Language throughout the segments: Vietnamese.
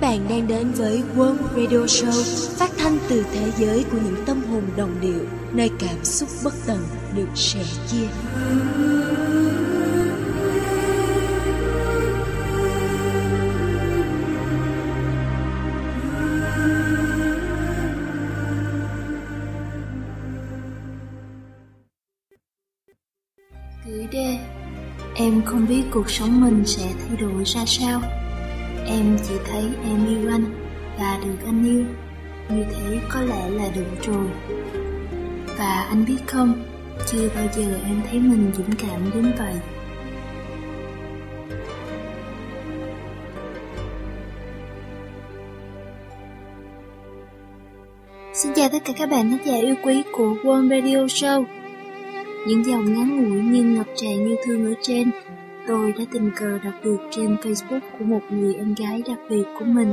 Các bạn đang đến với World Radio Show, phát thanh từ thế giới của những tâm hồn đồng điệu, nơi cảm xúc bất tận được sẻ chia. Gửi đê Em không biết cuộc sống mình sẽ thay đổi ra sao Em chỉ thấy em yêu anh và được anh yêu Như thế có lẽ là đủ rồi. Và anh biết không, Chưa bao giờ em thấy mình dũng cảm đến vậy. Xin chào tất cả các bạn khán giả yêu quý của World Radio Show. Những dòng ngắn ngủi nhưng ngập tràn yêu thương ở trên tôi đã tình cờ đọc được trên Facebook của một người em gái đặc biệt của mình.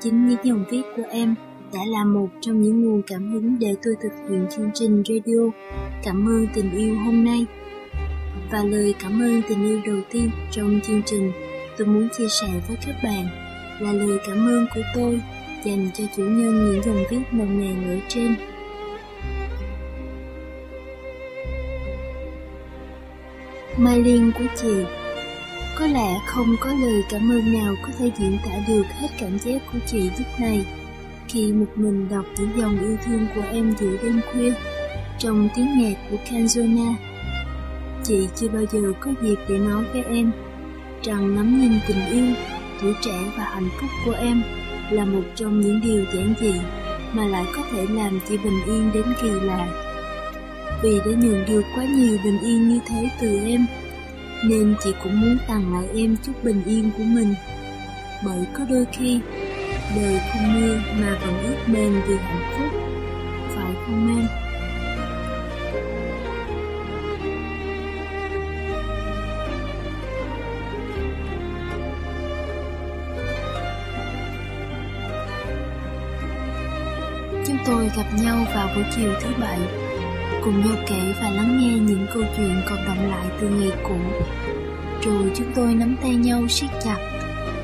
Chính những dòng viết của em đã là một trong những nguồn cảm hứng để tôi thực hiện chương trình radio Cảm ơn tình yêu hôm nay. Và lời cảm ơn tình yêu đầu tiên trong chương trình tôi muốn chia sẻ với các bạn là lời cảm ơn của tôi dành cho chủ nhân những dòng viết nồng nàn ở trên. Mai Liên của chị Có lẽ không có lời cảm ơn nào có thể diễn tả được hết cảm giác của chị lúc này khi một mình đọc những dòng yêu thương của em giữa đêm khuya trong tiếng nhạc của Kanzona. Chị chưa bao giờ có dịp để nói với em rằng ngắm nhìn tình yêu, tuổi trẻ và hạnh phúc của em là một trong những điều giản dị mà lại có thể làm chị bình yên đến kỳ lạ vì đã nhận được quá nhiều bình yên như thế từ em, nên chị cũng muốn tặng lại em chút bình yên của mình. Bởi có đôi khi, đời không mưa mà vẫn ướt mềm vì hạnh phúc, phải không em? Chúng tôi gặp nhau vào buổi chiều thứ bảy cùng nhau kể và lắng nghe những câu chuyện còn động lại từ ngày cũ. Rồi chúng tôi nắm tay nhau siết chặt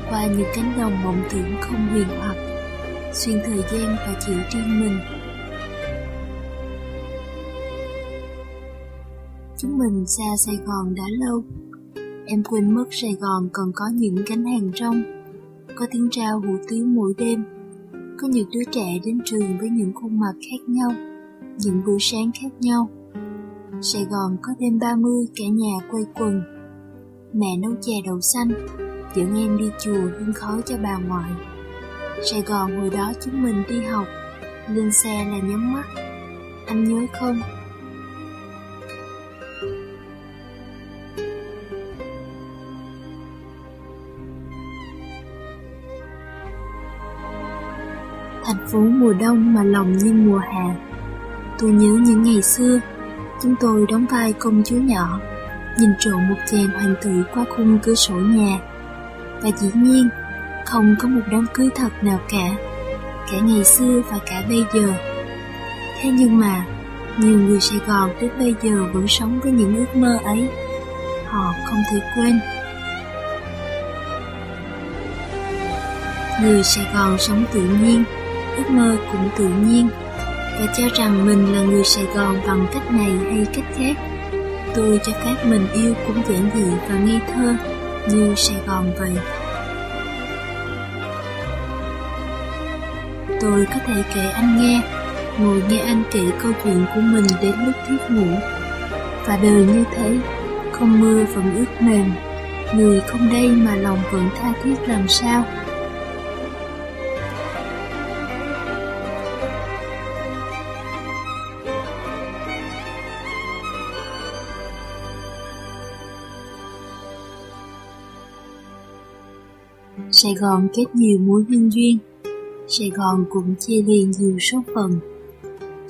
qua những cánh đồng mộng tưởng không huyền hoặc, xuyên thời gian và chịu riêng mình. Chúng mình xa Sài Gòn đã lâu. Em quên mất Sài Gòn còn có những cánh hàng rong, có tiếng trao hủ tiếu mỗi đêm, có nhiều đứa trẻ đến trường với những khuôn mặt khác nhau những buổi sáng khác nhau. Sài Gòn có đêm 30 cả nhà quay quần. Mẹ nấu chè đậu xanh, dẫn em đi chùa hương khói cho bà ngoại. Sài Gòn hồi đó chúng mình đi học, lên xe là nhắm mắt. Anh nhớ không? Thành phố mùa đông mà lòng như mùa hạ Tôi nhớ những ngày xưa, chúng tôi đóng vai công chúa nhỏ, nhìn trộm một chàng hoàng tử qua khung cửa sổ nhà. Và dĩ nhiên, không có một đám cưới thật nào cả, cả ngày xưa và cả bây giờ. Thế nhưng mà, nhiều người Sài Gòn đến bây giờ vẫn sống với những ước mơ ấy. Họ không thể quên. Người Sài Gòn sống tự nhiên, ước mơ cũng tự nhiên và cho rằng mình là người Sài Gòn bằng cách này hay cách khác. Tôi cho phép mình yêu cũng giản dị và ngây thơ như Sài Gòn vậy. Tôi có thể kể anh nghe, ngồi nghe anh kể câu chuyện của mình đến lúc thiết ngủ. Và đời như thế, không mưa vẫn ướt mềm, người không đây mà lòng vẫn tha thiết làm sao. Gòn kết nhiều mối nhân duyên. Sài Gòn cũng chia liền nhiều số phận.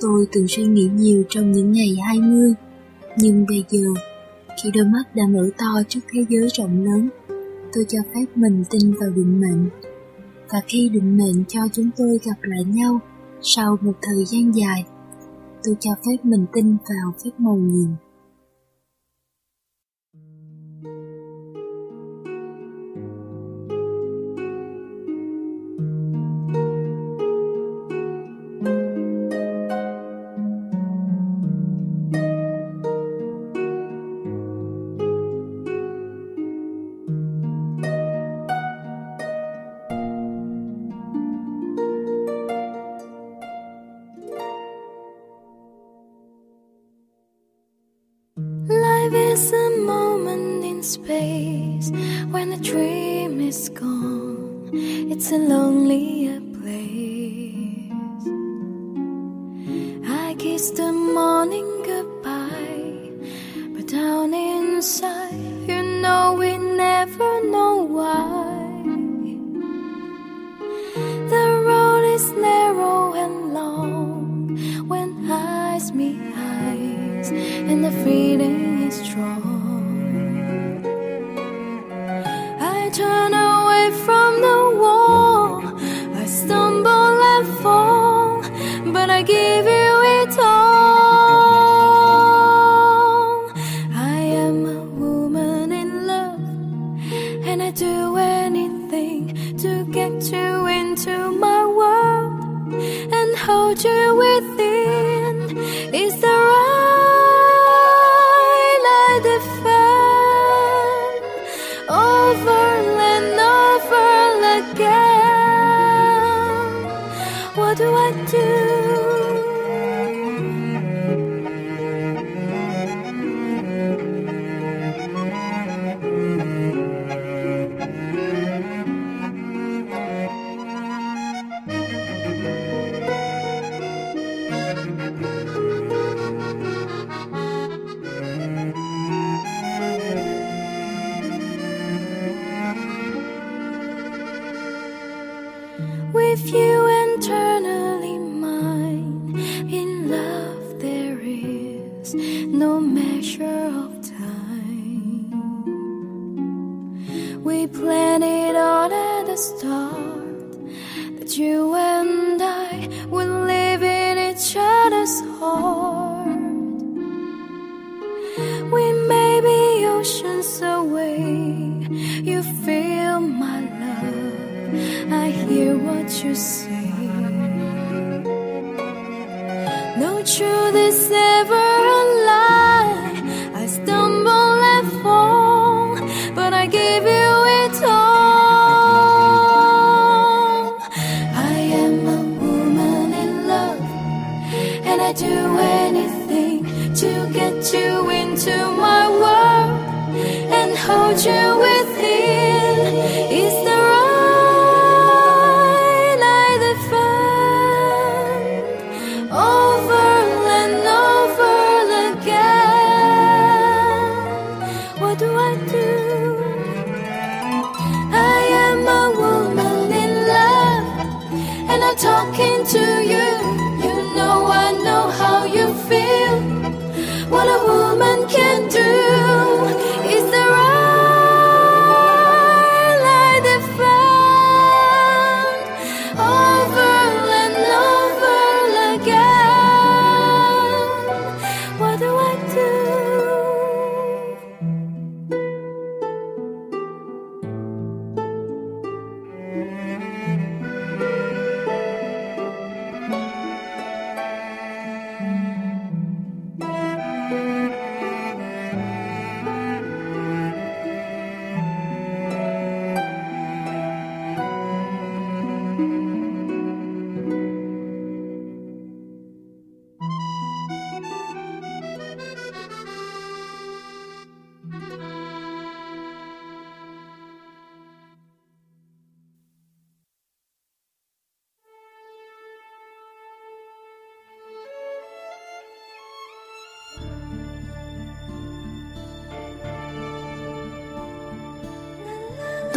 Tôi từng suy nghĩ nhiều trong những ngày 20 Nhưng bây giờ, Khi đôi mắt đã mở to trước thế giới rộng lớn, Tôi cho phép mình tin vào định mệnh. Và khi định mệnh cho chúng tôi gặp lại nhau Sau một thời gian dài, Tôi cho phép mình tin vào phép màu nhiệm. Space when the dream is gone. It's a lonelier with you eternally mine. In love, there is no measure of time. We planned it all at the start that you and I would live in each other's heart. We may be oceans away.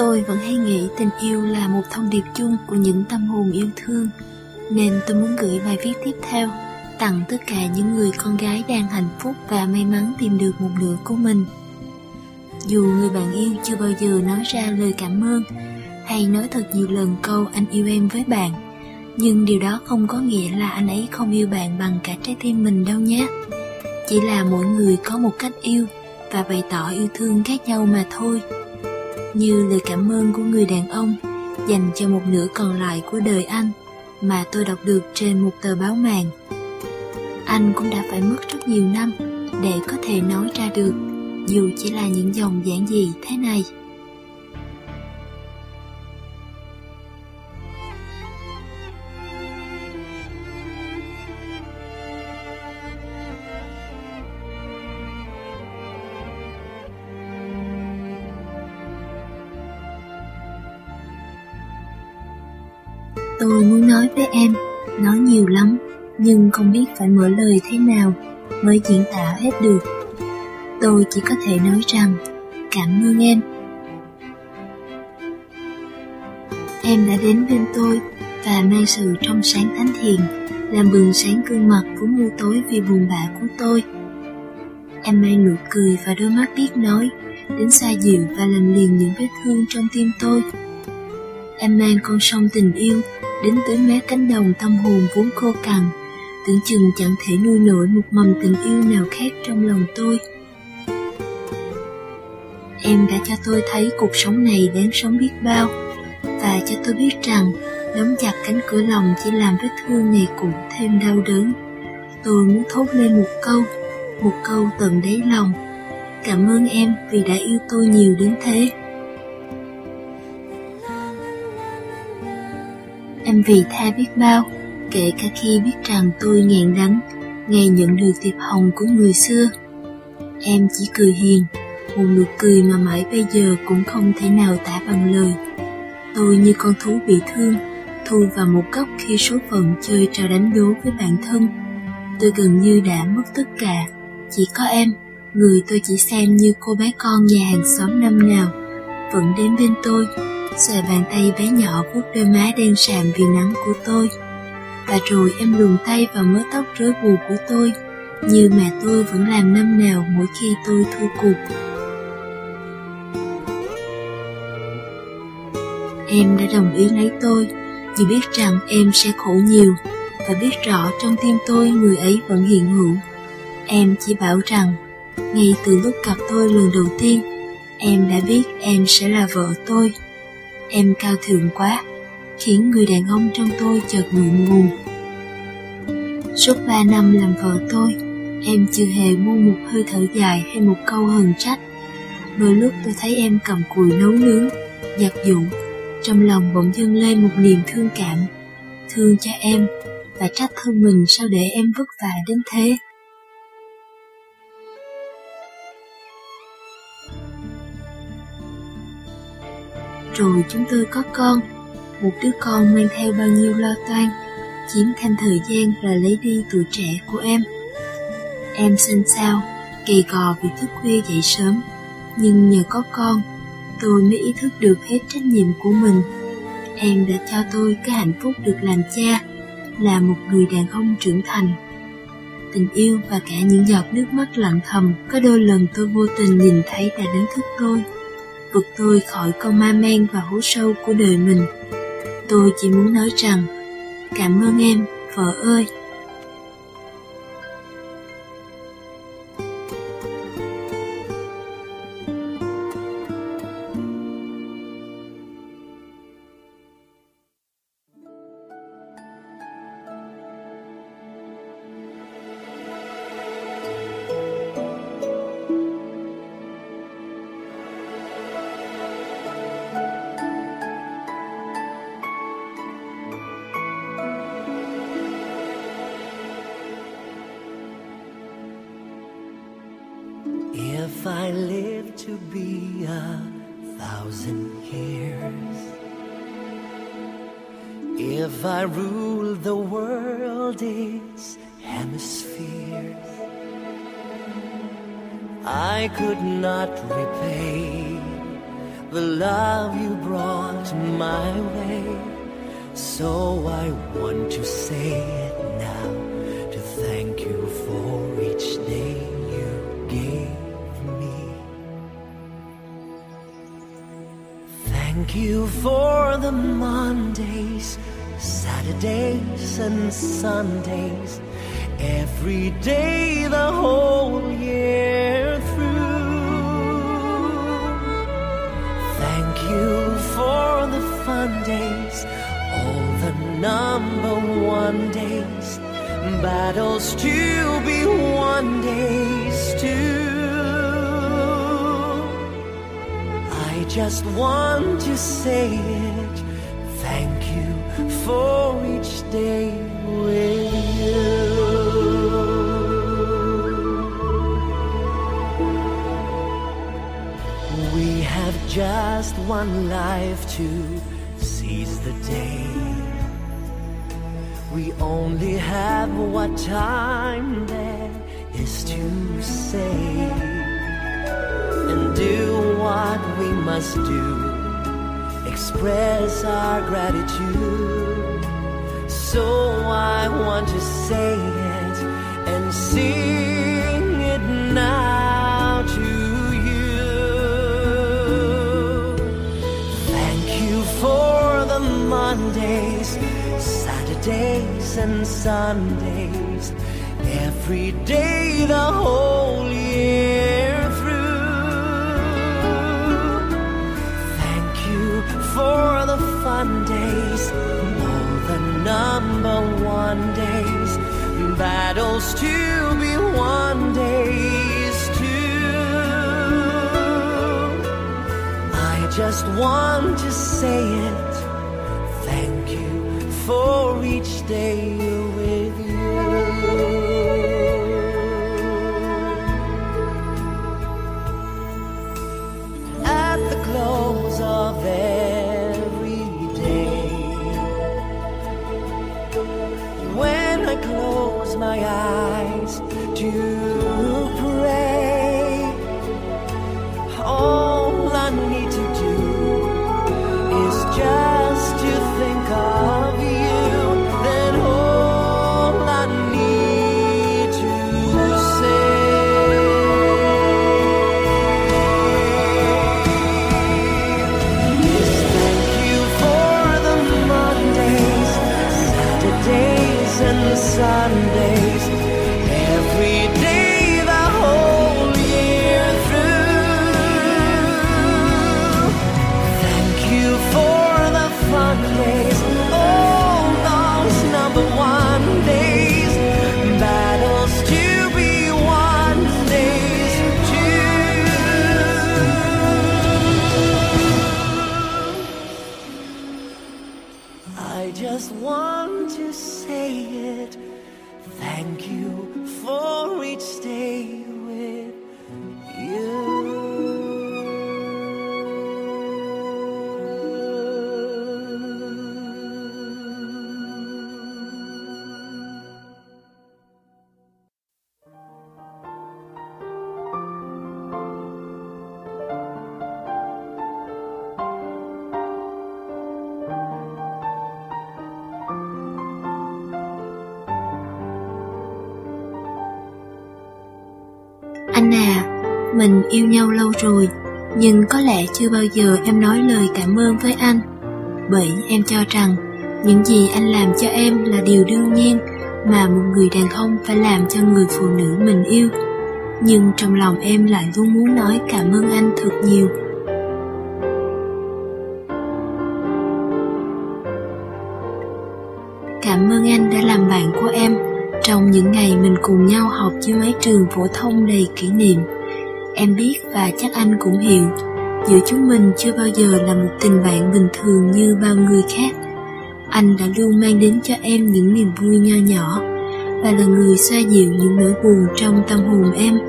Tôi vẫn hay nghĩ tình yêu là một thông điệp chung của những tâm hồn yêu thương, nên tôi muốn gửi bài viết tiếp theo tặng tất cả những người con gái đang hạnh phúc và may mắn tìm được một nửa của mình. Dù người bạn yêu chưa bao giờ nói ra lời cảm ơn hay nói thật nhiều lần câu anh yêu em với bạn, nhưng điều đó không có nghĩa là anh ấy không yêu bạn bằng cả trái tim mình đâu nhé. Chỉ là mỗi người có một cách yêu và bày tỏ yêu thương khác nhau mà thôi như lời cảm ơn của người đàn ông dành cho một nửa còn lại của đời anh mà tôi đọc được trên một tờ báo màng. Anh cũng đã phải mất rất nhiều năm để có thể nói ra được, dù chỉ là những dòng giản dị thế này. Nhưng không biết phải mở lời thế nào mới diễn tả hết được. Tôi chỉ có thể nói rằng, cảm ơn em. Em đã đến bên tôi và mang sự trong sáng thánh thiện, làm bừng sáng gương mặt vốn mưu tối vì buồn bã của tôi. Em mang nụ cười và đôi mắt biết nói, đến xoa dịu và lành liền những vết thương trong tim tôi. Em mang con sông tình yêu đến tới mé cánh đồng tâm hồn vốn khô cằn, tưởng chừng chẳng thể nuôi nổi một mầm tình yêu nào khác trong lòng tôi. Em đã cho tôi thấy cuộc sống này đáng sống biết bao, và cho tôi biết rằng đóng chặt cánh cửa lòng chỉ làm vết thương ngày cũ thêm đau đớn. Tôi muốn thốt lên một câu, một câu tận đáy lòng. Cảm ơn em vì đã yêu tôi nhiều đến thế. Em vì tha biết bao, kể cả khi biết rằng tôi ngàn đắng, ngày nhận được tiệp hồng của người xưa. Em chỉ cười hiền, một nụ cười mà mãi bây giờ cũng không thể nào tả bằng lời. Tôi như con thú bị thương, thu vào một góc khi số phận chơi trò đánh đố với bản thân. Tôi gần như đã mất tất cả, chỉ có em, người tôi chỉ xem như cô bé con nhà hàng xóm năm nào, vẫn đến bên tôi, xòe bàn tay bé nhỏ vuốt đôi má đen sạm vì nắng của tôi. Và rồi em luồn tay vào mớ tóc rối bù của tôi, như mẹ tôi vẫn làm năm nào mỗi khi tôi thua cuộc. Em đã đồng ý lấy tôi, vì biết rằng em sẽ khổ nhiều, và biết rõ trong tim tôi người ấy vẫn hiện hữu. Em chỉ bảo rằng, ngay từ lúc gặp tôi lần đầu tiên, em đã biết em sẽ là vợ tôi. Em cao thượng quá, khiến người đàn ông trong tôi chợt ngượng ngùng. Suốt ba năm làm vợ tôi, em chưa hề buông một hơi thở dài hay một câu hờn trách. Đôi lúc tôi thấy em cầm cùi nấu nướng, giặt giũ, trong lòng bỗng dâng lên một niềm thương cảm, thương cho em và trách thân mình sao để em vất vả đến thế. Rồi chúng tôi có con, một đứa con mang theo bao nhiêu lo toan, chiếm thêm thời gian và lấy đi tuổi trẻ của em. Em xanh sao, kỳ cò vì thức khuya dậy sớm, nhưng nhờ có con, tôi mới ý thức được hết trách nhiệm của mình. Em đã cho tôi cái hạnh phúc được làm cha, là một người đàn ông trưởng thành. Tình yêu và cả những giọt nước mắt lặng thầm có đôi lần tôi vô tình nhìn thấy đã đánh thức tôi, vực tôi khỏi con ma men và hố sâu của đời mình. Tôi chỉ muốn nói rằng, cảm ơn em, vợ ơi. Thousand years, if I rule the world its hemispheres, I could not repay the love you brought my way. So I want to say the Mondays, Saturdays, and Sundays, every day the whole year through. Thank you for the fun days, all the number one days, battles to be won days too. I just want to say it. For each day with you. We have just one life to seize the day. We only have what time there is to say and do what we must do. Express our gratitude. So I want to say it and sing it now to you. Thank you for the Mondays, Saturdays, and Sundays. Every day, the whole year through. Thank you for the fun days, number one days, battles to be won days too. I just want to say it. Thank you for each day you. I just want to say it. Thank you for each day with you. Mình yêu nhau lâu rồi, nhưng có lẽ chưa bao giờ em nói lời cảm ơn với anh. Bởi em cho rằng, những gì anh làm cho em là điều đương nhiên mà một người đàn ông phải làm cho người phụ nữ mình yêu. Nhưng trong lòng em lại luôn muốn nói cảm ơn anh thật nhiều. Cảm ơn anh đã làm bạn của em trong những ngày mình cùng nhau học dưới mái trường phổ thông đầy kỷ niệm. Em biết và chắc anh cũng hiểu, giữa chúng mình chưa bao giờ là một tình bạn bình thường như bao người khác. Anh đã luôn mang đến cho em những niềm vui nho nhỏ và là người xoa dịu những nỗi buồn trong tâm hồn em.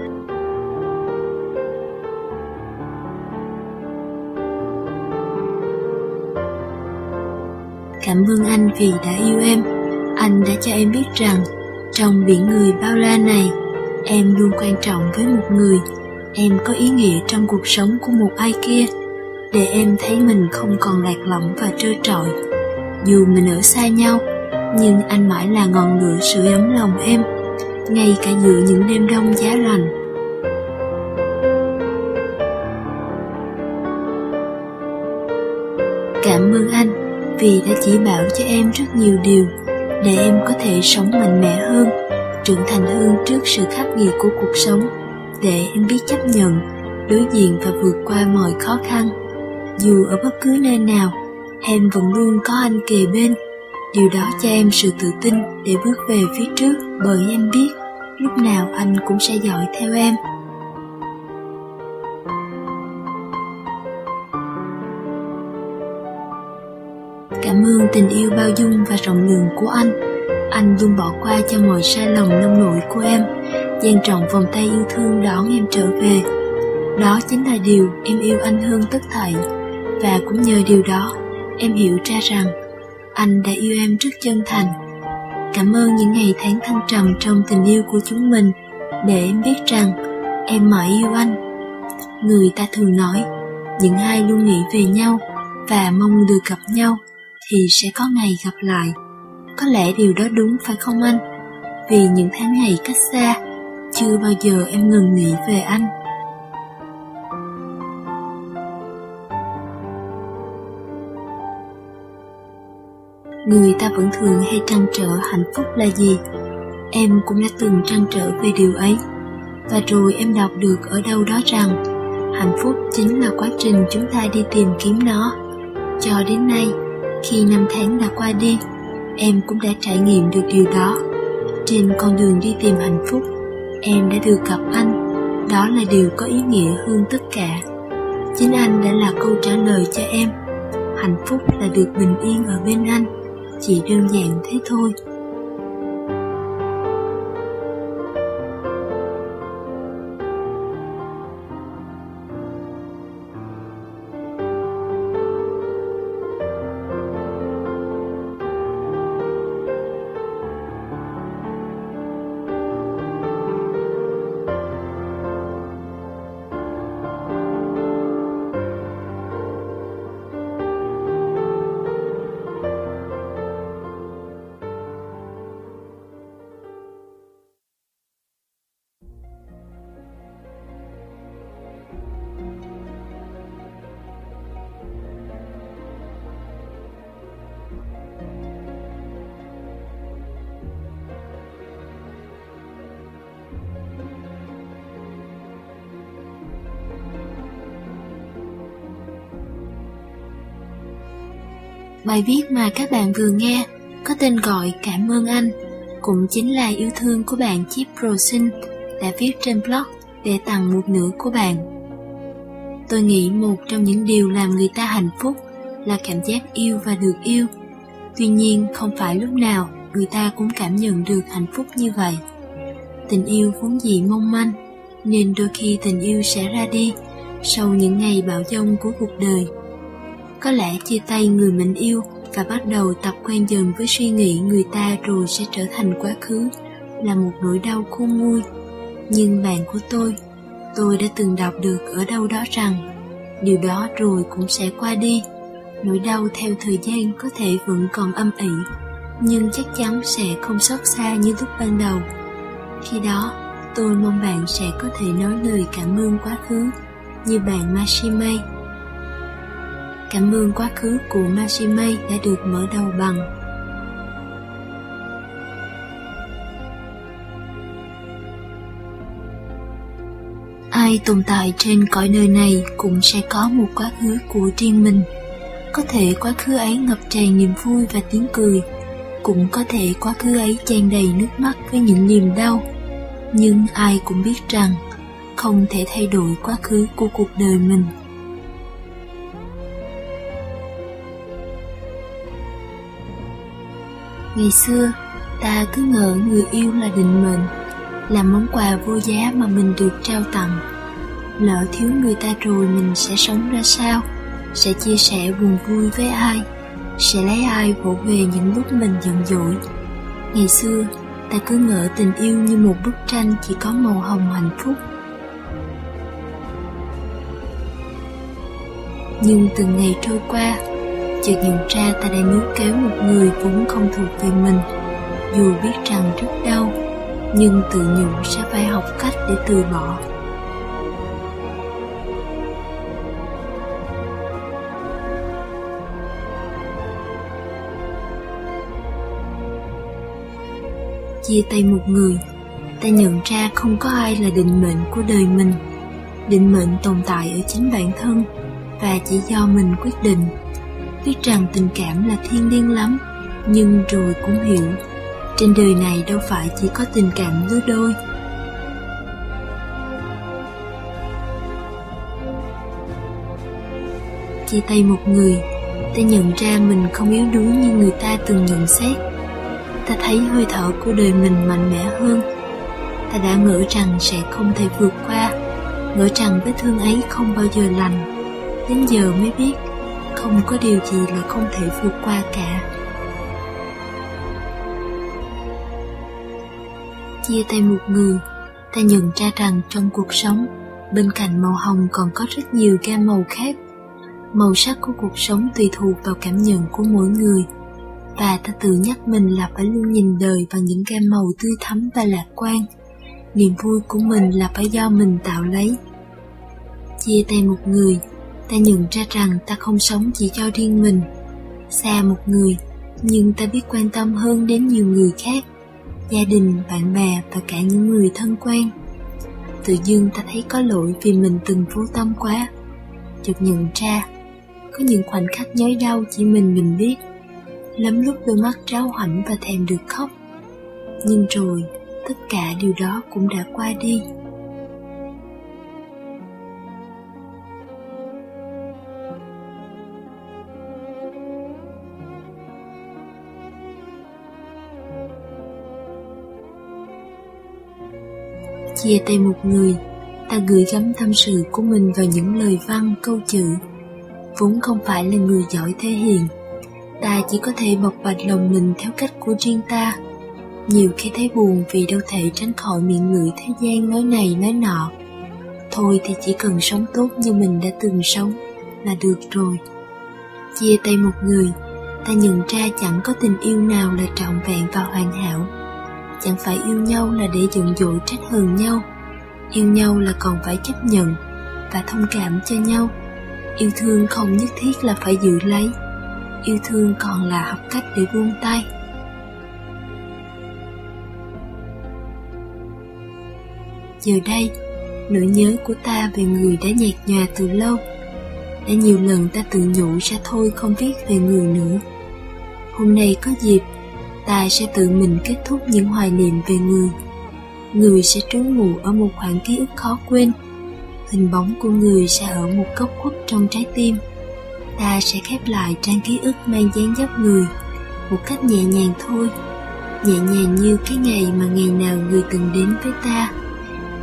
Cảm ơn anh vì đã yêu em. Anh đã cho em biết rằng trong biển người bao la này, em luôn quan trọng với một người. Em có ý nghĩa trong cuộc sống của một ai kia, để em thấy mình không còn lạc lõng và trơ trọi. Dù mình ở xa nhau, nhưng anh mãi là ngọn lửa sưởi ấm lòng em, ngay cả giữa những đêm đông giá lạnh. Cảm ơn anh vì đã chỉ bảo cho em rất nhiều điều để em có thể sống mạnh mẽ hơn, trưởng thành hơn trước sự khắc nghiệt của cuộc sống, để em biết chấp nhận, đối diện và vượt qua mọi khó khăn. Dù ở bất cứ nơi nào, em vẫn luôn có anh kề bên. Điều đó cho em sự tự tin để bước về phía trước bởi em biết lúc nào anh cũng sẽ dõi theo em. Cảm ơn tình yêu bao dung và rộng lượng của anh. Anh luôn bỏ qua cho mọi sai lầm nông nổi của em, dang trọn vòng tay yêu thương đón em trở về. Đó chính là điều em yêu anh hơn tất thảy, và cũng nhờ điều đó em hiểu ra rằng anh đã yêu em rất chân thành. Cảm ơn những ngày tháng thăng trầm trong tình yêu của chúng mình để em biết rằng em mãi yêu anh. Người ta thường nói, những ai luôn nghĩ về nhau và mong được gặp nhau thì sẽ có ngày gặp lại. Có lẽ điều đó đúng phải không anh? Vì những tháng ngày cách xa, chưa bao giờ em ngừng nghĩ về anh. Người ta vẫn thường hay trăn trở hạnh phúc là gì? Em cũng đã từng trăn trở về điều ấy. Và rồi em đọc được ở đâu đó rằng Hạnh phúc chính là quá trình chúng ta đi tìm kiếm nó. Cho đến nay, khi năm tháng đã qua đi Em cũng đã trải nghiệm được điều đó. Trên con đường đi tìm hạnh phúc Em đã được gặp anh. Đó là điều có ý nghĩa hơn tất cả. Chính anh đã là câu trả lời cho em. Hạnh phúc là được bình yên ở bên anh. Chỉ đơn giản thế thôi. Bài viết mà các bạn vừa nghe có tên gọi Cảm ơn anh, cũng chính là yêu thương của bạn Chip Rosin đã viết trên blog để tặng một nửa của bạn. Tôi nghĩ một trong những điều làm người ta hạnh phúc là cảm giác yêu và được yêu. Tuy nhiên không phải lúc nào người ta cũng cảm nhận được hạnh phúc như vậy. Tình yêu vốn dị mong manh, nên đôi khi tình yêu sẽ ra đi sau những ngày bão giông của cuộc đời có lẽ chia tay người mình yêu và bắt đầu tập quen dần với suy nghĩ người ta rồi sẽ trở thành quá khứ là một nỗi đau khôn nguôi. Nhưng bạn của tôi, tôi đã từng đọc được ở đâu đó rằng điều đó rồi cũng sẽ qua đi. Nỗi đau theo thời gian có thể vẫn còn âm ỉ, nhưng chắc chắn sẽ không xót xa như lúc ban đầu. Khi đó, tôi mong bạn sẽ có thể nói lời cảm ơn quá khứ như bạn Mashimei Cảm ơn quá khứ của Mashime đã được mở đầu bằng Ai tồn tại trên cõi đời này cũng sẽ có một quá khứ của riêng mình. Có thể quá khứ ấy ngập tràn niềm vui và tiếng cười, cũng có thể quá khứ ấy tràn đầy nước mắt với những niềm đau. Nhưng ai cũng biết rằng không thể thay đổi quá khứ của cuộc đời mình. Ngày xưa, ta cứ ngờ người yêu là định mệnh, là món quà vô giá mà mình được trao tặng. Lỡ thiếu người ta rồi mình sẽ sống ra sao? Sẽ chia sẻ buồn vui với ai? Sẽ lấy ai vỗ về những lúc mình giận dỗi? Ngày xưa, ta cứ ngỡ tình yêu như một bức tranh chỉ có màu hồng hạnh phúc. Nhưng từng ngày trôi qua, chợt nhận ra ta đã níu kéo một người vốn không thuộc về mình. Dù biết rằng rất đau, nhưng tự nhủ sẽ phải học cách để từ bỏ. Chia tay một người, ta nhận ra không có ai là định mệnh của đời mình. Định mệnh tồn tại ở chính bản thân, và chỉ do mình quyết định biết rằng tình cảm là thiên liêng lắm, nhưng rồi cũng hiểu, trên đời này đâu phải chỉ có tình cảm lứa đôi. Chia tay một người, ta nhận ra mình không yếu đuối như người ta từng nhận xét. Ta thấy hơi thở của đời mình mạnh mẽ hơn. Ta đã ngỡ rằng sẽ không thể vượt qua, ngỡ rằng vết thương ấy không bao giờ lành. Đến giờ mới biết không có điều gì là không thể vượt qua cả chia tay một người, ta nhận ra rằng trong cuộc sống, bên cạnh màu hồng còn có rất nhiều gam màu khác. Màu sắc của cuộc sống tùy thuộc vào cảm nhận của mỗi người. Và ta tự nhắc mình là phải luôn nhìn đời bằng những gam màu tươi thắm và lạc quan. Niềm vui của mình là phải do mình tạo lấy. Chia tay một người, ta nhận ra rằng ta không sống chỉ cho riêng mình. Xa một người, nhưng ta biết quan tâm hơn đến nhiều người khác gia đình bạn bè và cả những người thân quen. Tự dưng ta thấy có lỗi vì mình từng vô tâm quá. Chợt nhận ra có những khoảnh khắc nhói đau chỉ mình mình biết. Lắm lúc đôi mắt ráo hoảnh và thèm được khóc. Nhưng rồi tất cả điều đó cũng đã qua đi. Chia tay một người, ta gửi gắm tâm sự của mình vào những lời văn câu chữ. Vốn không phải là người giỏi thể hiện, ta chỉ có thể bộc bạch lòng mình theo cách của riêng ta. Nhiều khi thấy buồn vì đâu thể tránh khỏi miệng ngữ thế gian nói này nói nọ. Thôi thì chỉ cần sống tốt như mình đã từng sống là được rồi. Chia tay một người, ta nhận ra chẳng có tình yêu nào là trọn vẹn và hoàn hảo chẳng phải yêu nhau là để giận dỗi trách hờn nhau. Yêu nhau là còn phải chấp nhận và thông cảm cho nhau. Yêu thương không nhất thiết là phải giữ lấy. Yêu thương còn là học cách để buông tay. Giờ đây, nỗi nhớ của ta về người đã nhạt nhòa từ lâu. Đã nhiều lần ta tự nhủ ra thôi không viết về người nữa. Hôm nay có dịp ta sẽ tự mình kết thúc những hoài niệm về người. Người sẽ trú ngụ ở một khoảng ký ức khó quên. Hình bóng của người sẽ ở một góc khuất trong trái tim. Ta sẽ khép lại trang ký ức mang dáng dấp người một cách nhẹ nhàng thôi. Nhẹ nhàng như cái ngày mà ngày nào người từng đến với ta.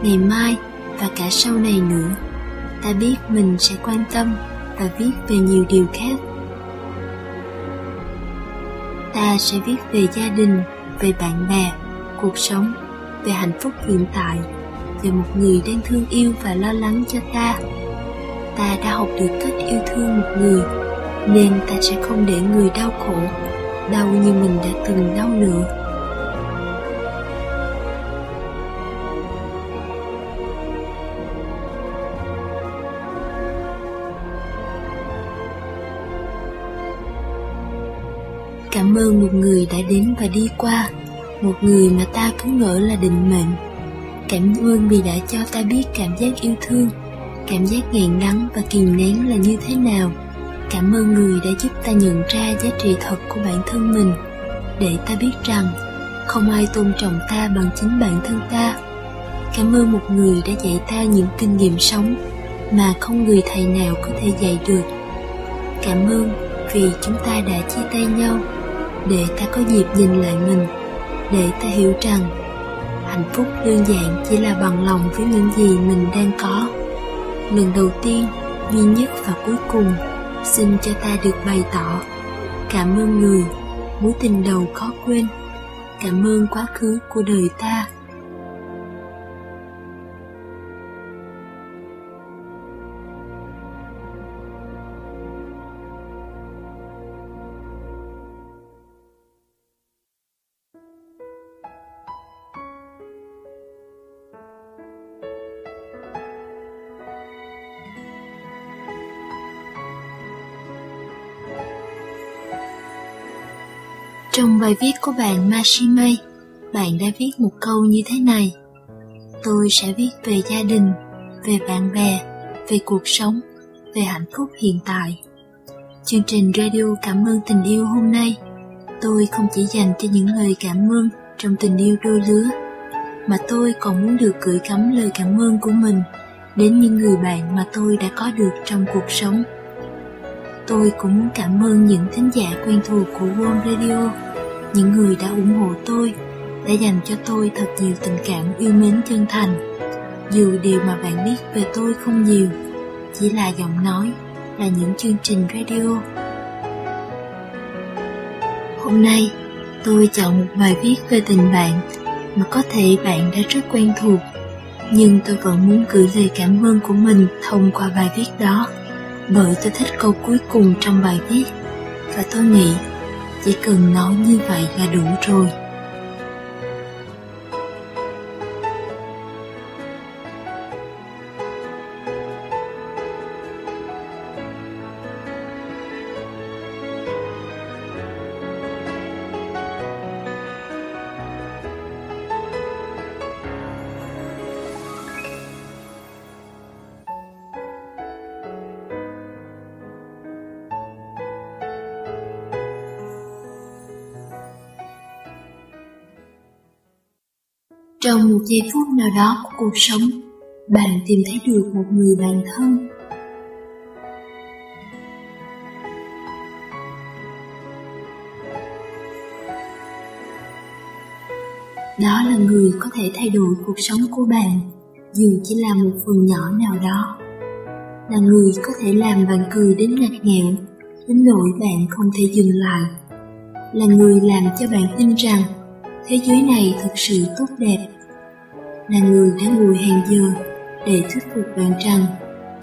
Ngày mai và cả sau này nữa, ta biết mình sẽ quan tâm và viết về nhiều điều khác ta sẽ viết về gia đình, về bạn bè, cuộc sống, về hạnh phúc hiện tại, về một người đang thương yêu và lo lắng cho ta. Ta đã học được cách yêu thương một người, nên ta sẽ không để người đau khổ, đau như mình đã từng đau nữa. Cảm ơn một người đã đến và đi qua, một người mà ta cứ ngỡ là định mệnh. Cảm ơn vì đã cho ta biết cảm giác yêu thương, cảm giác nghẹn đắng và kìm nén là như thế nào. Cảm ơn người đã giúp ta nhận ra giá trị thật của bản thân mình, để ta biết rằng không ai tôn trọng ta bằng chính bản thân ta. Cảm ơn một người đã dạy ta những kinh nghiệm sống mà không người thầy nào có thể dạy được. Cảm ơn vì chúng ta đã chia tay nhau để ta có dịp nhìn lại mình, để ta hiểu rằng hạnh phúc đơn giản chỉ là bằng lòng với những gì mình đang có. Lần đầu tiên, duy nhất và cuối cùng, xin cho ta được bày tỏ cảm ơn người mối tình đầu khó quên, cảm ơn quá khứ của đời ta. Trong bài viết của bạn Mashime, bạn đã viết một câu như thế này. Tôi sẽ viết về gia đình, về bạn bè, về cuộc sống, về hạnh phúc hiện tại. Chương trình Radio Cảm ơn tình yêu hôm nay, tôi không chỉ dành cho những lời cảm ơn trong tình yêu đôi lứa, mà tôi còn muốn được gửi gắm lời cảm ơn của mình đến những người bạn mà tôi đã có được trong cuộc sống. Tôi cũng muốn cảm ơn những thính giả quen thuộc của World Radio những người đã ủng hộ tôi, đã dành cho tôi thật nhiều tình cảm yêu mến chân thành. Dù điều mà bạn biết về tôi không nhiều, chỉ là giọng nói, là những chương trình radio. Hôm nay, tôi chọn một bài viết về tình bạn, mà có thể bạn đã rất quen thuộc nhưng tôi vẫn muốn gửi lời cảm ơn của mình thông qua bài viết đó bởi tôi thích câu cuối cùng trong bài viết và tôi nghĩ chỉ cần nói như vậy là đủ rồi. Giây phút nào đó của cuộc sống, bạn tìm thấy được một người bạn thân. Đó là người có thể thay đổi cuộc sống của bạn, dù chỉ là một phần nhỏ nào đó. Là người có thể làm bạn cười đến ngặt nghẹn, đến nỗi bạn không thể dừng lại. Là người làm cho bạn tin rằng thế giới này thật sự tốt đẹp là người đã ngồi hàng giờ để thuyết phục bạn rằng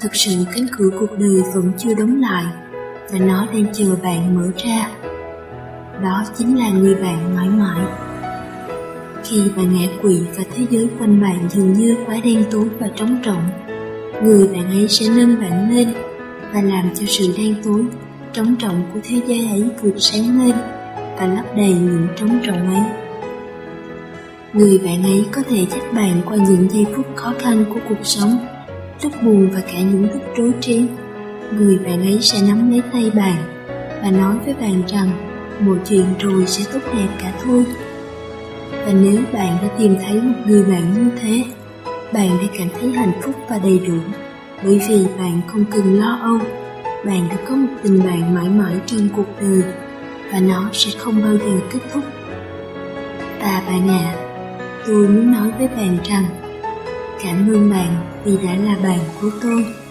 thực sự cánh cửa cuộc đời vẫn chưa đóng lại và nó đang chờ bạn mở ra. Đó chính là người bạn mãi mãi. Khi bạn ngã quỵ và thế giới quanh bạn dường như quá đen tối và trống rỗng, người bạn ấy sẽ nâng bạn lên và làm cho sự đen tối, trống rỗng của thế giới ấy vượt sáng lên và lấp đầy những trống rỗng ấy. Người bạn ấy có thể dắt bạn qua những giây phút khó khăn của cuộc sống, lúc buồn và cả những lúc rối trí. Người bạn ấy sẽ nắm lấy tay bạn và nói với bạn rằng mọi chuyện rồi sẽ tốt đẹp cả thôi. Và nếu bạn đã tìm thấy một người bạn như thế, bạn đã cảm thấy hạnh phúc và đầy đủ bởi vì bạn không cần lo âu bạn đã có một tình bạn mãi mãi trên cuộc đời và nó sẽ không bao giờ kết thúc và bạn ạ à, tôi muốn nói với bạn rằng, cảm ơn bạn vì đã là bạn của tôi.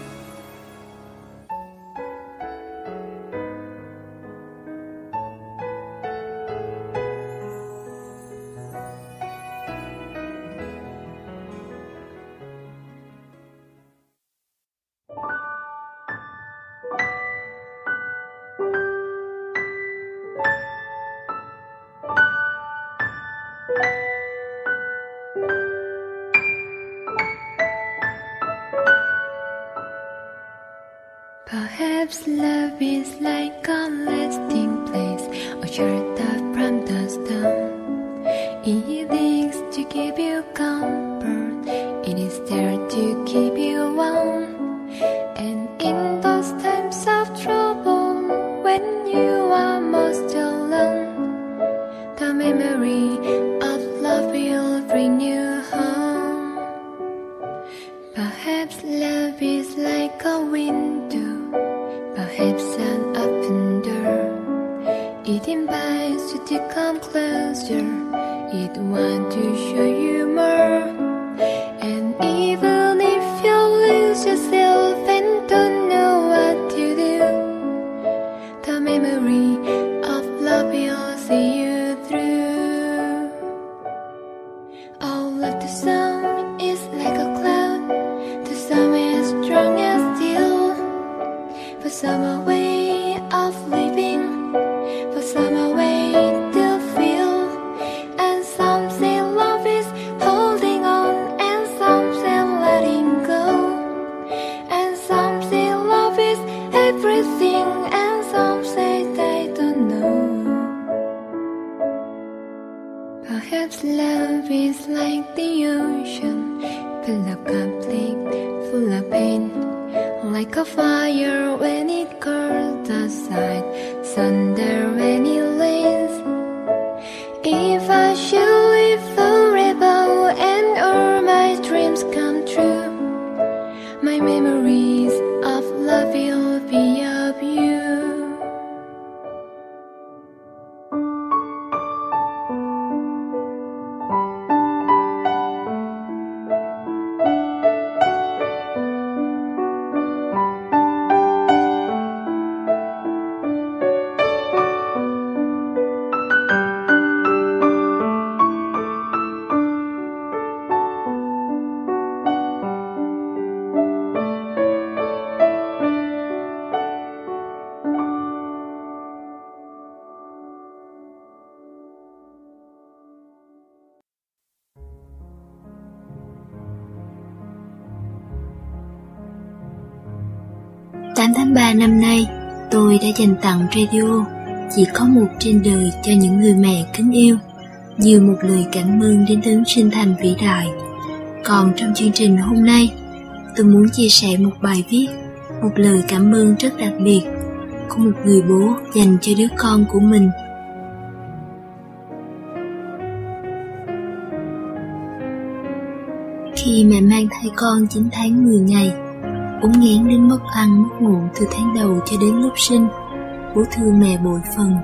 Tháng 3 năm nay, tôi đã dành tặng radio chỉ có một trên đời cho những người mẹ kính yêu, như một lời cảm ơn đến đấng sinh thành vĩ đại. Còn trong chương trình hôm nay, tôi muốn chia sẻ một bài viết, một lời cảm ơn rất đặc biệt của một người bố dành cho đứa con của mình. Khi mẹ mang thai con 9 tháng 10 ngày, ốm nghén đến mất ăn mất ngủ từ tháng đầu cho đến lúc sinh, bố thương mẹ bội phần.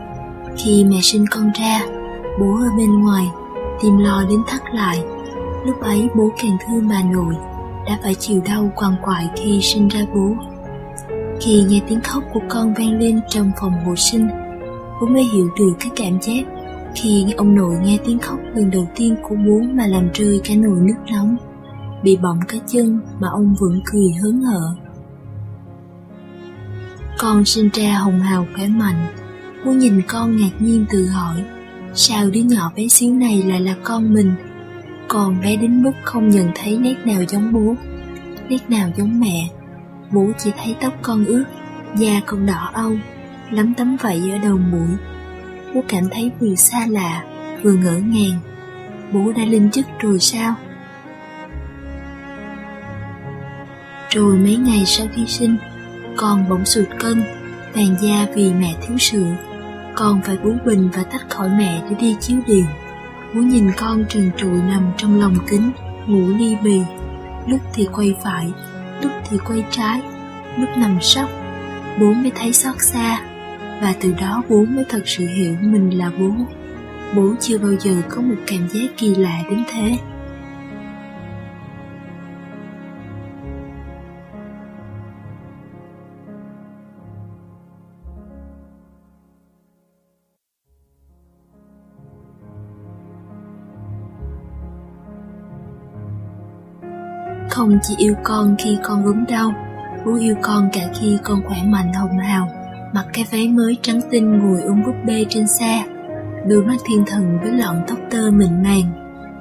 Khi mẹ sinh con ra, bố ở bên ngoài, tìm lo đến thắt lại. Lúc ấy bố càng thương bà nội, đã phải chịu đau quằn quại khi sinh ra bố. Khi nghe tiếng khóc của con vang lên trong phòng hộ sinh, bố mới hiểu được cái cảm giác khi ông nội nghe tiếng khóc lần đầu tiên của bố mà làm rơi cả nồi nước nóng bị bỏng cái chân mà ông vẫn cười hớn hở. Con sinh ra hồng hào khỏe mạnh, bố nhìn con ngạc nhiên tự hỏi, sao đứa nhỏ bé xíu này lại là con mình? còn bé đến mức không nhận thấy nét nào giống bố, nét nào giống mẹ. Bố chỉ thấy tóc con ướt, da con đỏ âu, lắm tấm vậy ở đầu mũi. Bố cảm thấy vừa xa lạ, vừa ngỡ ngàng. Bố đã lên chức rồi sao? Rồi mấy ngày sau khi sinh, con bỗng sụt cân, vàng da vì mẹ thiếu sữa. Con phải bú bình và tách khỏi mẹ để đi chiếu điện. Bố nhìn con trần trụi nằm trong lòng kính, ngủ ly bì. Lúc thì quay phải, lúc thì quay trái, lúc nằm sấp. Bố mới thấy xót xa, và từ đó bố mới thật sự hiểu mình là bố. Bố chưa bao giờ có một cảm giác kỳ lạ đến thế. Không chỉ yêu con khi con ốm đau, bố yêu con cả khi con khỏe mạnh hồng hào, mặc cái váy mới trắng tinh ngồi ôm búp bê trên xe, đôi mắt thiên thần với lọn tóc tơ mịn màng,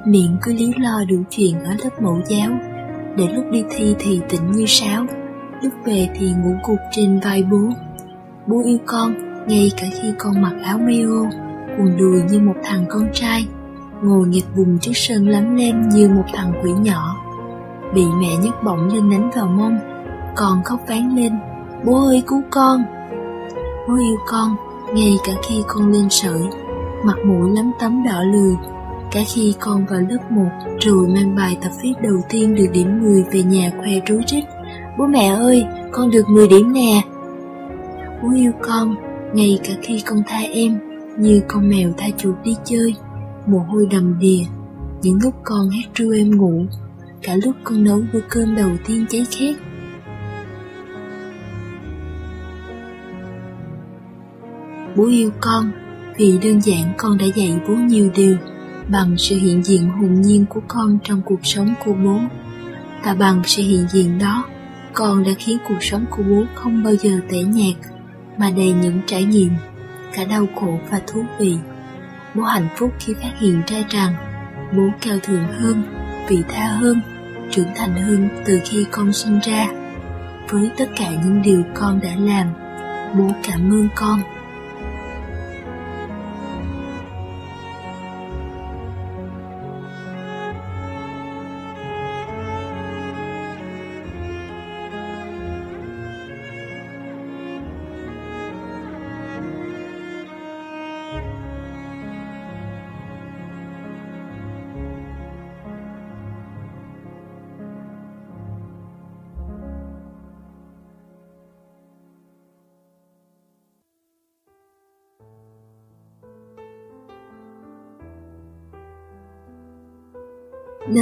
miệng cứ líu lo đủ chuyện ở lớp mẫu giáo, để lúc đi thi thì tỉnh như sáo, lúc về thì ngủ gục trên vai bố. Bố yêu con, ngay cả khi con mặc áo mayo, quần đùi như một thằng con trai, ngồi nghịch vùng trước sân lắm lem như một thằng quỷ nhỏ bị mẹ nhấc bổng lên đánh vào mông còn khóc ván lên. Bố ơi, cứu con. Bố yêu con, ngay cả khi con lên sợi mặt mũi lắm tấm đỏ lười cả khi con vào lớp 1 rồi mang bài tập viết đầu tiên được điểm 10 về nhà khoe rối rít. Bố mẹ ơi, con được 10 điểm nè. Bố yêu con, ngay cả khi con tha em, như con mèo tha chuột đi chơi. Mồ hôi đầm đìa. Những lúc con hát ru em ngủ cả lúc con nấu bữa cơm đầu tiên cháy khét. Bố yêu con vì đơn giản con đã dạy bố nhiều điều bằng sự hiện diện hồn nhiên của con trong cuộc sống của bố. Và bằng sự hiện diện đó, con đã khiến cuộc sống của bố không bao giờ tẻ nhạt mà đầy những trải nghiệm, cả đau khổ và thú vị. Bố hạnh phúc khi phát hiện ra rằng bố cao thượng hơn, vị tha hơn trưởng thành hơn từ khi con sinh ra. Với tất cả những điều con đã làm, bố cảm ơn con.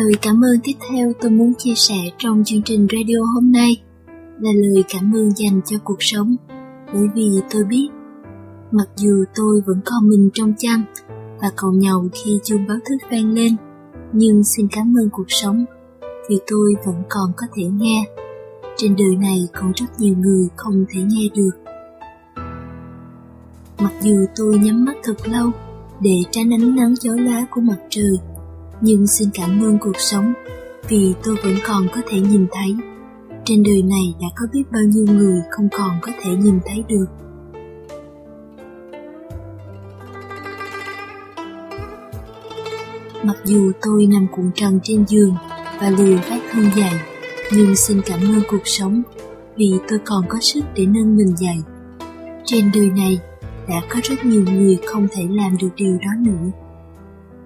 Lời cảm ơn tiếp theo tôi muốn chia sẻ trong chương trình radio hôm nay là lời cảm ơn dành cho cuộc sống. Bởi vì tôi biết, mặc dù tôi vẫn còn mình trong chăn và cầu nhau khi chuông báo thức vang lên, nhưng xin cảm ơn cuộc sống vì tôi vẫn còn có thể nghe. Trên đời này còn rất nhiều người không thể nghe được. Mặc dù tôi nhắm mắt thật lâu để tránh ánh nắng chói lá của mặt trời nhưng xin cảm ơn cuộc sống vì tôi vẫn còn có thể nhìn thấy trên đời này đã có biết bao nhiêu người không còn có thể nhìn thấy được. Mặc dù tôi nằm cuộn trần trên giường và lười vác thương dậy, nhưng xin cảm ơn cuộc sống vì tôi còn có sức để nâng mình dậy. Trên đời này đã có rất nhiều người không thể làm được điều đó nữa.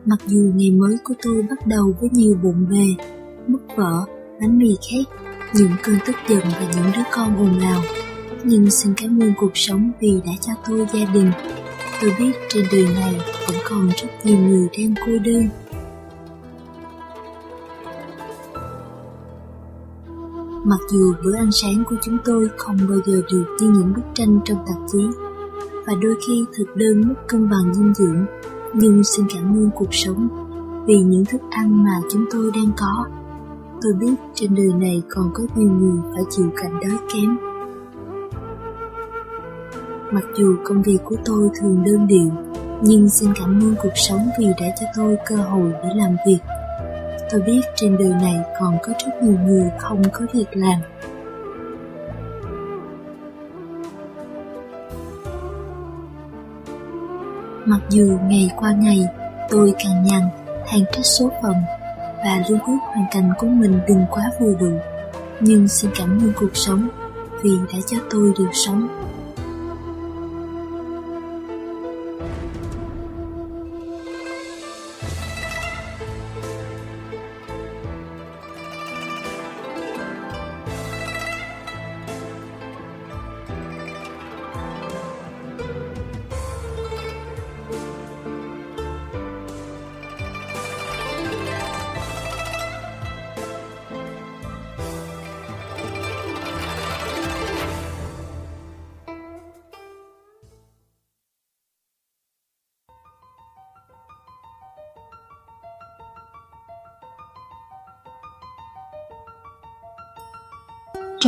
Mặc dù ngày mới của tôi bắt đầu với nhiều bộn bề, mất vợ, bánh mì khét, những cơn tức giận và những đứa con ồn ào, nhưng xin cảm ơn cuộc sống vì đã cho tôi gia đình. Tôi biết trên đời này vẫn còn rất nhiều người đang cô đơn Mặc dù bữa ăn sáng của chúng tôi không bao giờ được như những bức tranh trong tạp chí và đôi khi thực đơn mất cân bằng dinh dưỡng, nhưng xin cảm ơn cuộc sống vì những thức ăn mà chúng tôi đang có. Tôi biết trên đời này còn có nhiều người phải chịu cảnh đói kém. Mặc dù công việc của tôi thường đơn điệu, nhưng xin cảm ơn cuộc sống vì đã cho tôi cơ hội để làm việc tôi biết trên đời này còn có rất nhiều người không có việc làm mặc dù ngày qua ngày, tôi càng nhằn hàng trách số phận và luôn ước hoàn cảnh của mình đừng quá vừa đủ. Nhưng xin cảm ơn cuộc sống vì đã cho tôi được sống.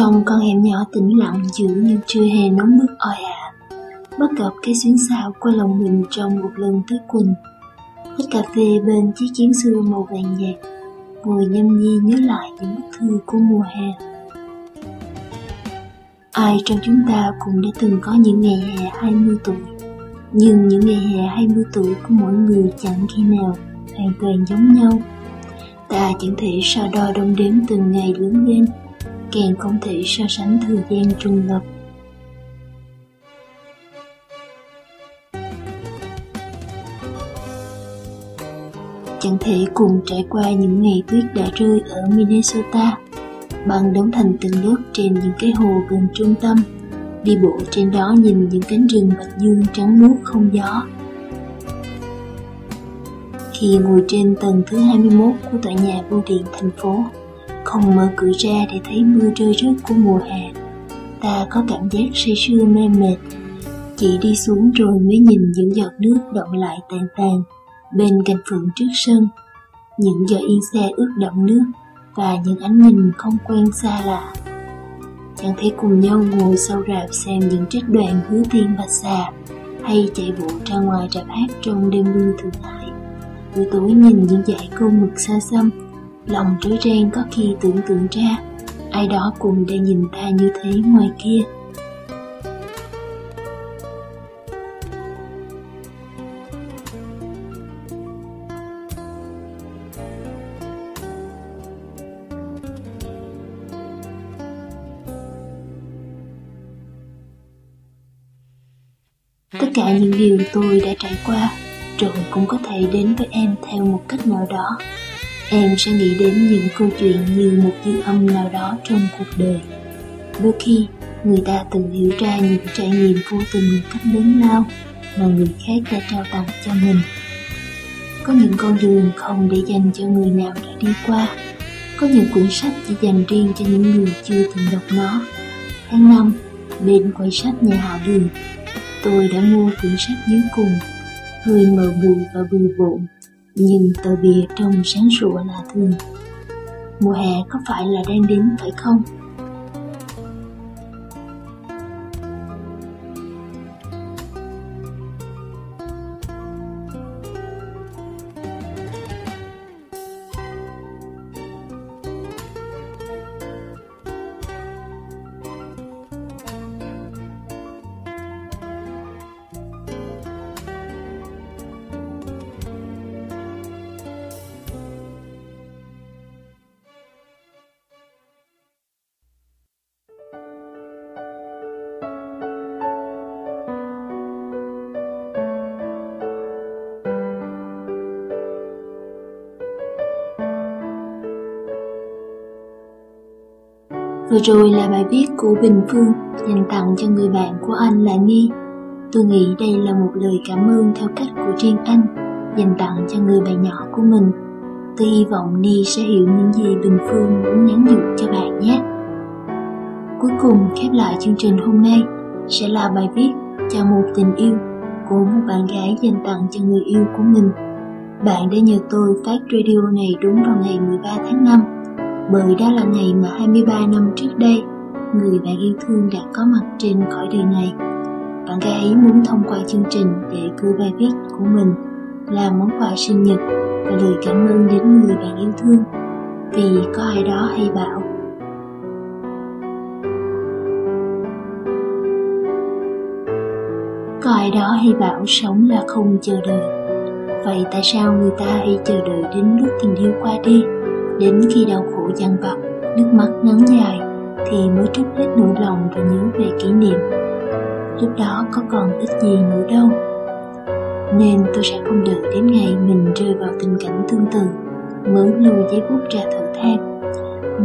Trong con hẻm nhỏ tĩnh lặng giữa như chưa hề nóng bức oi ả. Bắt gặp cái xuyến xào qua lòng mình trong một lần tới quỳnh. Hít cà phê bên chiếc chén xưa màu vàng nhạt Ngồi nhâm nhi nhớ lại những bức thư của mùa hè. Ai trong chúng ta cũng đã từng có những ngày hè 20 tuổi, Nhưng những ngày hè 20 tuổi của mỗi người chẳng khi nào hoàn toàn giống nhau. Ta chẳng thể so đo đong đếm từng ngày lớn lên càng không thể so sánh thời gian trùng lập. Chẳng thể cùng trải qua những ngày tuyết đã rơi ở Minnesota, bằng đóng thành từng lớp trên những cái hồ gần trung tâm, đi bộ trên đó nhìn những cánh rừng bạch dương trắng muốt không gió. Khi ngồi trên tầng thứ 21 của tòa nhà bưu điện thành phố không mở cửa ra để thấy mưa rơi rớt của mùa hè. Ta có cảm giác say sưa mê mệt. Chỉ đi xuống rồi mới nhìn những giọt nước động lại tàn tàn bên cạnh phượng trước sân. Những giọt yên xe ướt đậm nước và những ánh nhìn không quen xa lạ. Chẳng thể cùng nhau ngồi sau rạp xem những trích đoạn hứa tiên và xà hay chạy bộ ra ngoài rạp hát trong đêm mưa thượng hải buổi tối nhìn những dải câu mực xa xăm lòng rối ren có khi tưởng tượng ra, ai đó cùng đang nhìn ta như thế ngoài kia. Tất cả những điều tôi đã trải qua, rồi cũng có thể đến với em theo một cách nào đó em sẽ nghĩ đến những câu chuyện như một dư âm nào đó trong cuộc đời. Đôi khi, người ta tự hiểu ra những trải nghiệm vô tình một cách lớn lao mà người khác đã trao tặng cho mình. Có những con đường không để dành cho người nào đã đi qua. Có những quyển sách chỉ dành riêng cho những người chưa từng đọc nó. Tháng năm, bên quầy sách nhà họ đường, tôi đã mua quyển sách dưới cùng. Hơi mờ bụi và bừa bộn nhưng tờ bìa trông sáng sủa là thường. Mùa hè có phải là đang đến phải không? Vừa rồi là bài viết của Bình Phương dành tặng cho người bạn của anh là Ni. Tôi nghĩ đây là một lời cảm ơn theo cách của riêng anh, dành tặng cho người bạn nhỏ của mình. Tôi hy vọng Ni sẽ hiểu những gì Bình Phương muốn nhắn nhủ cho bạn nhé. Cuối cùng, khép lại chương trình hôm nay sẽ là bài viết cho một tình yêu của một bạn gái dành tặng cho người yêu của mình. Bạn đã nhờ tôi phát radio này đúng vào ngày 13 tháng 5 bởi đó là ngày mà 23 năm trước đây, người bạn yêu thương đã có mặt trên cõi đời này. Bạn gái ấy muốn thông qua chương trình để gửi bài viết của mình, là món quà sinh nhật và lời cảm ơn đến người bạn yêu thương vì có ai đó hay bảo, có ai đó hay bảo sống là không chờ đợi vậy tại sao người ta hay chờ đợi đến lúc tình yêu qua đi, đến khi đau khổ dằn vặt nước mắt ngắn dài, thì mới trút hết nỗi lòng và nhớ về kỷ niệm. Lúc đó có còn ít gì nữa đâu. Nên tôi sẽ không đợi đến ngày mình rơi vào tình cảnh tương tự, mới lùi giấy bút ra thở than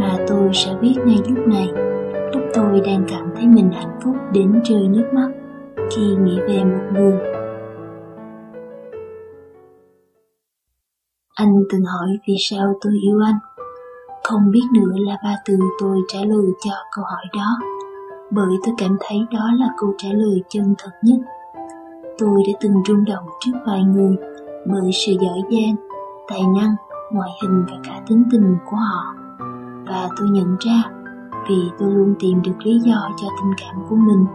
mà tôi sẽ viết ngay lúc này. Lúc tôi đang cảm thấy mình hạnh phúc đến rơi nước mắt khi nghĩ về một người. Anh từng hỏi vì sao tôi yêu anh không biết nữa là ba từ tôi trả lời cho câu hỏi đó. Bởi tôi cảm thấy đó là câu trả lời chân thật nhất. Tôi đã từng rung động trước vài người bởi sự giỏi giang, tài năng, ngoại hình và cả tính tình của họ. Và tôi nhận ra, vì tôi luôn tìm được lý do cho tình cảm của mình,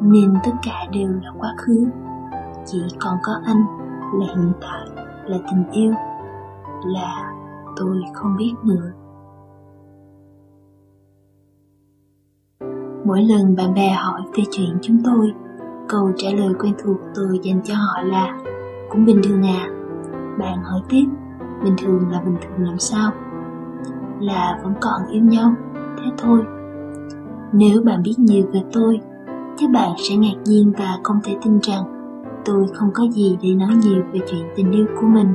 nên tất cả đều là quá khứ. Chỉ còn có anh là hiện tại, là tình yêu, là tôi không biết nữa. Mỗi lần bạn bè hỏi về chuyện chúng tôi, câu trả lời quen thuộc tôi dành cho họ là, cũng bình thường à? Bạn hỏi tiếp, bình thường là bình thường làm sao? Là vẫn còn yêu nhau, thế thôi. Nếu bạn biết nhiều về tôi, chắc bạn sẽ ngạc nhiên và không thể tin rằng tôi không có gì để nói nhiều về chuyện tình yêu của mình.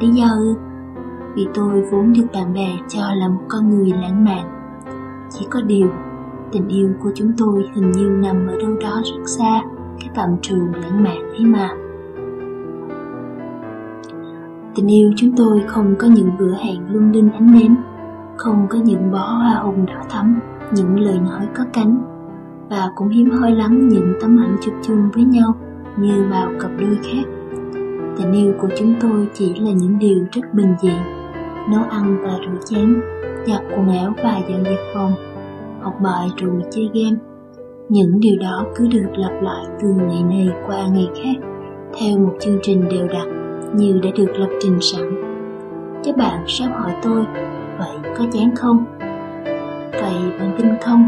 Lý do ư? Vì tôi vốn được bạn bè cho là một con người lãng mạn. Chỉ có điều tình yêu của chúng tôi hình như nằm ở đâu đó rất xa, cái tầm trường lãng mạn ấy mà. Tình yêu chúng tôi không có những bữa hẹn lung linh ánh nến, không có những bó hoa hồng đỏ thắm, những lời nói có cánh, và cũng hiếm hoi lắm những tấm ảnh chụp chung với nhau như bao cặp đôi khác. Tình yêu của chúng tôi chỉ là những điều rất bình dị, nấu ăn và rửa chén, giặt quần áo và dọn dẹp phòng học bài rồi chơi game. Những điều đó cứ được lặp lại từ ngày này qua ngày khác, theo một chương trình đều đặn như đã được lập trình sẵn. Các bạn sắp hỏi tôi, vậy có chán không? Vậy bạn tin không?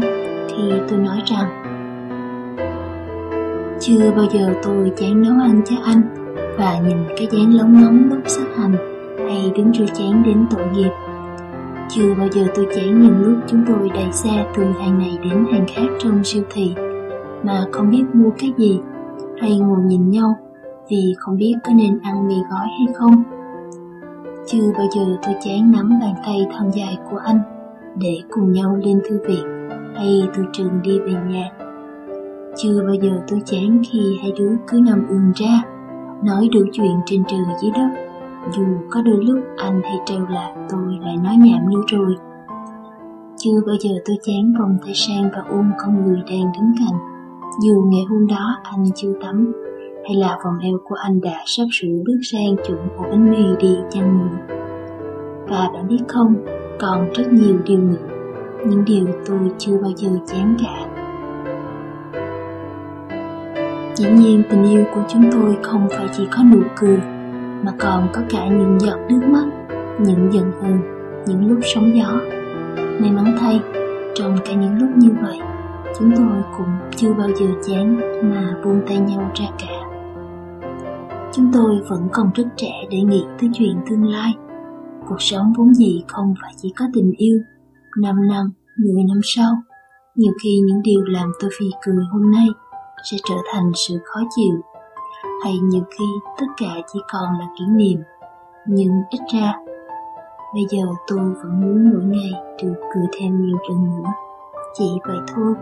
Thì tôi nói rằng, chưa bao giờ tôi chán nấu ăn cho anh và nhìn cái dáng lóng ngóng lúc sát hành hay đứng rửa chén đến tội nghiệp chưa bao giờ tôi chảy nhìn lúc chúng tôi đẩy xe từ hàng này đến hàng khác trong siêu thị mà không biết mua cái gì hay ngồi nhìn nhau vì không biết có nên ăn mì gói hay không. Chưa bao giờ tôi chán nắm bàn tay thon dài của anh để cùng nhau lên thư viện hay từ trường đi về nhà. Chưa bao giờ tôi chán khi hai đứa cứ nằm ườn ra, nói đủ chuyện trên trời dưới đất, dù có đôi lúc anh hay trêu là tôi lại nói nhảm nữa rồi. Chưa bao giờ tôi chán vòng tay sang và ôm con người đang đứng cạnh, dù ngày hôm đó anh chưa tắm, hay là vòng eo của anh đã sắp sửa bước sang chuẩn ổ bánh mì đi chăng nữa. Và bạn biết không, còn rất nhiều điều nữa, những điều tôi chưa bao giờ chán cả. Dĩ nhiên tình yêu của chúng tôi không phải chỉ có nụ cười, mà còn có cả những giọt nước mắt, những giận hờn, những lúc sóng gió. May mắn thay, trong cả những lúc như vậy, chúng tôi cũng chưa bao giờ chán mà buông tay nhau ra cả. Chúng tôi vẫn còn rất trẻ để nghĩ tới chuyện tương lai. Cuộc sống vốn gì không phải chỉ có tình yêu. Năm năm, mười năm sau, nhiều khi những điều làm tôi phì cười hôm nay sẽ trở thành sự khó chịu. Hay nhiều khi tất cả chỉ còn là kỷ niệm. Nhưng ít ra, bây giờ tôi vẫn muốn mỗi ngày được cười thêm nhiều lần nữa. chỉ vậy thôi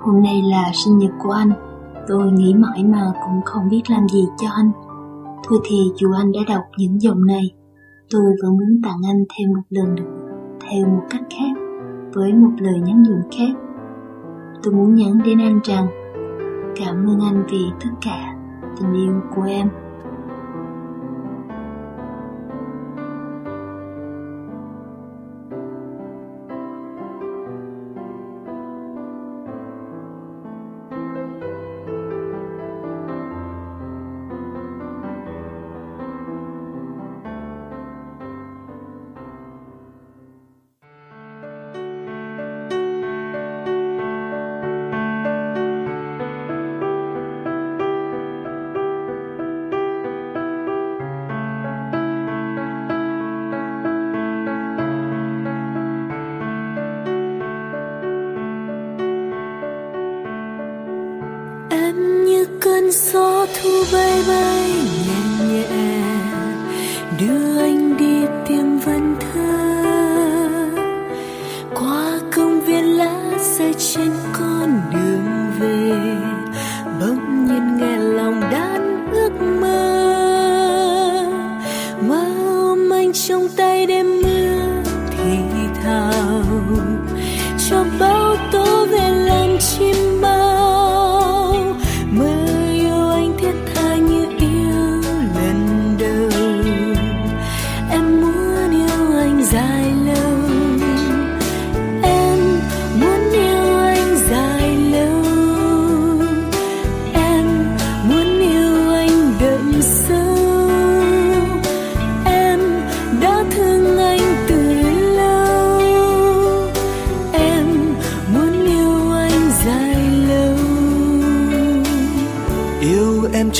Hôm nay là sinh nhật của anh Tôi nghĩ mãi mà cũng không biết làm gì cho anh Thôi thì dù anh đã đọc những dòng này Tôi vẫn muốn tặng anh thêm một lần nữa Theo một cách khác, Với một lời nhắn nhủ khác. Tôi muốn nhắn đến anh rằng, Cảm ơn anh vì tất cả tình yêu của em.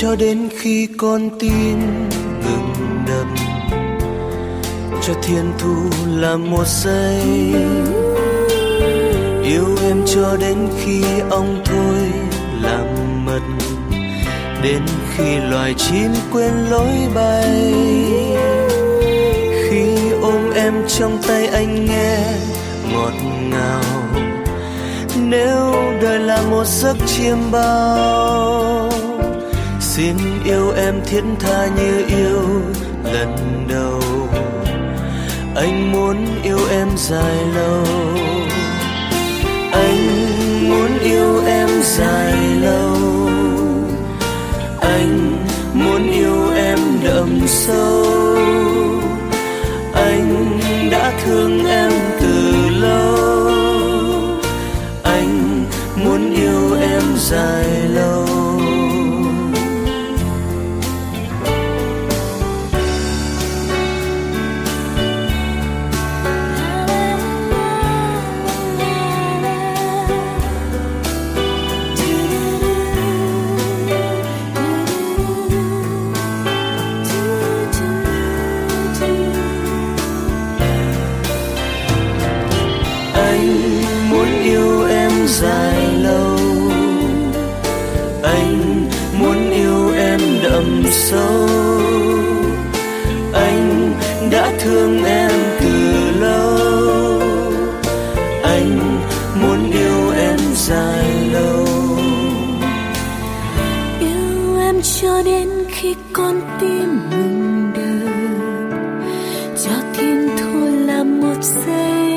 Cho đến khi con tim ngừng đập. Cho thiên thu là một giây. Yêu em cho đến khi ông thôi làm mật. Đến khi loài chim quên lối bay. Khi ôm em trong tay anh nghe ngọt ngào. Nếu đời là một giấc chiêm bao xin yêu em thiết tha như yêu lần đầu. Anh muốn yêu em dài lâu. Anh muốn yêu em dài lâu. Anh muốn yêu em đậm sâu. Anh đã thương em từ lâu. Anh muốn yêu em dài dài lâu. Yêu em cho đến khi con tim ngừng đập cho thiên thôi là một giây.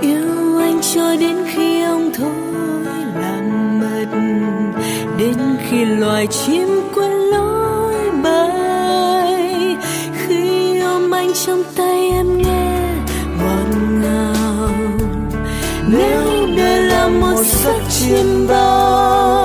Yêu anh cho đến khi ông thôi làm mệt đến khi loài chim quên lối bay. Khi ôm anh trong một giấc chiêm bao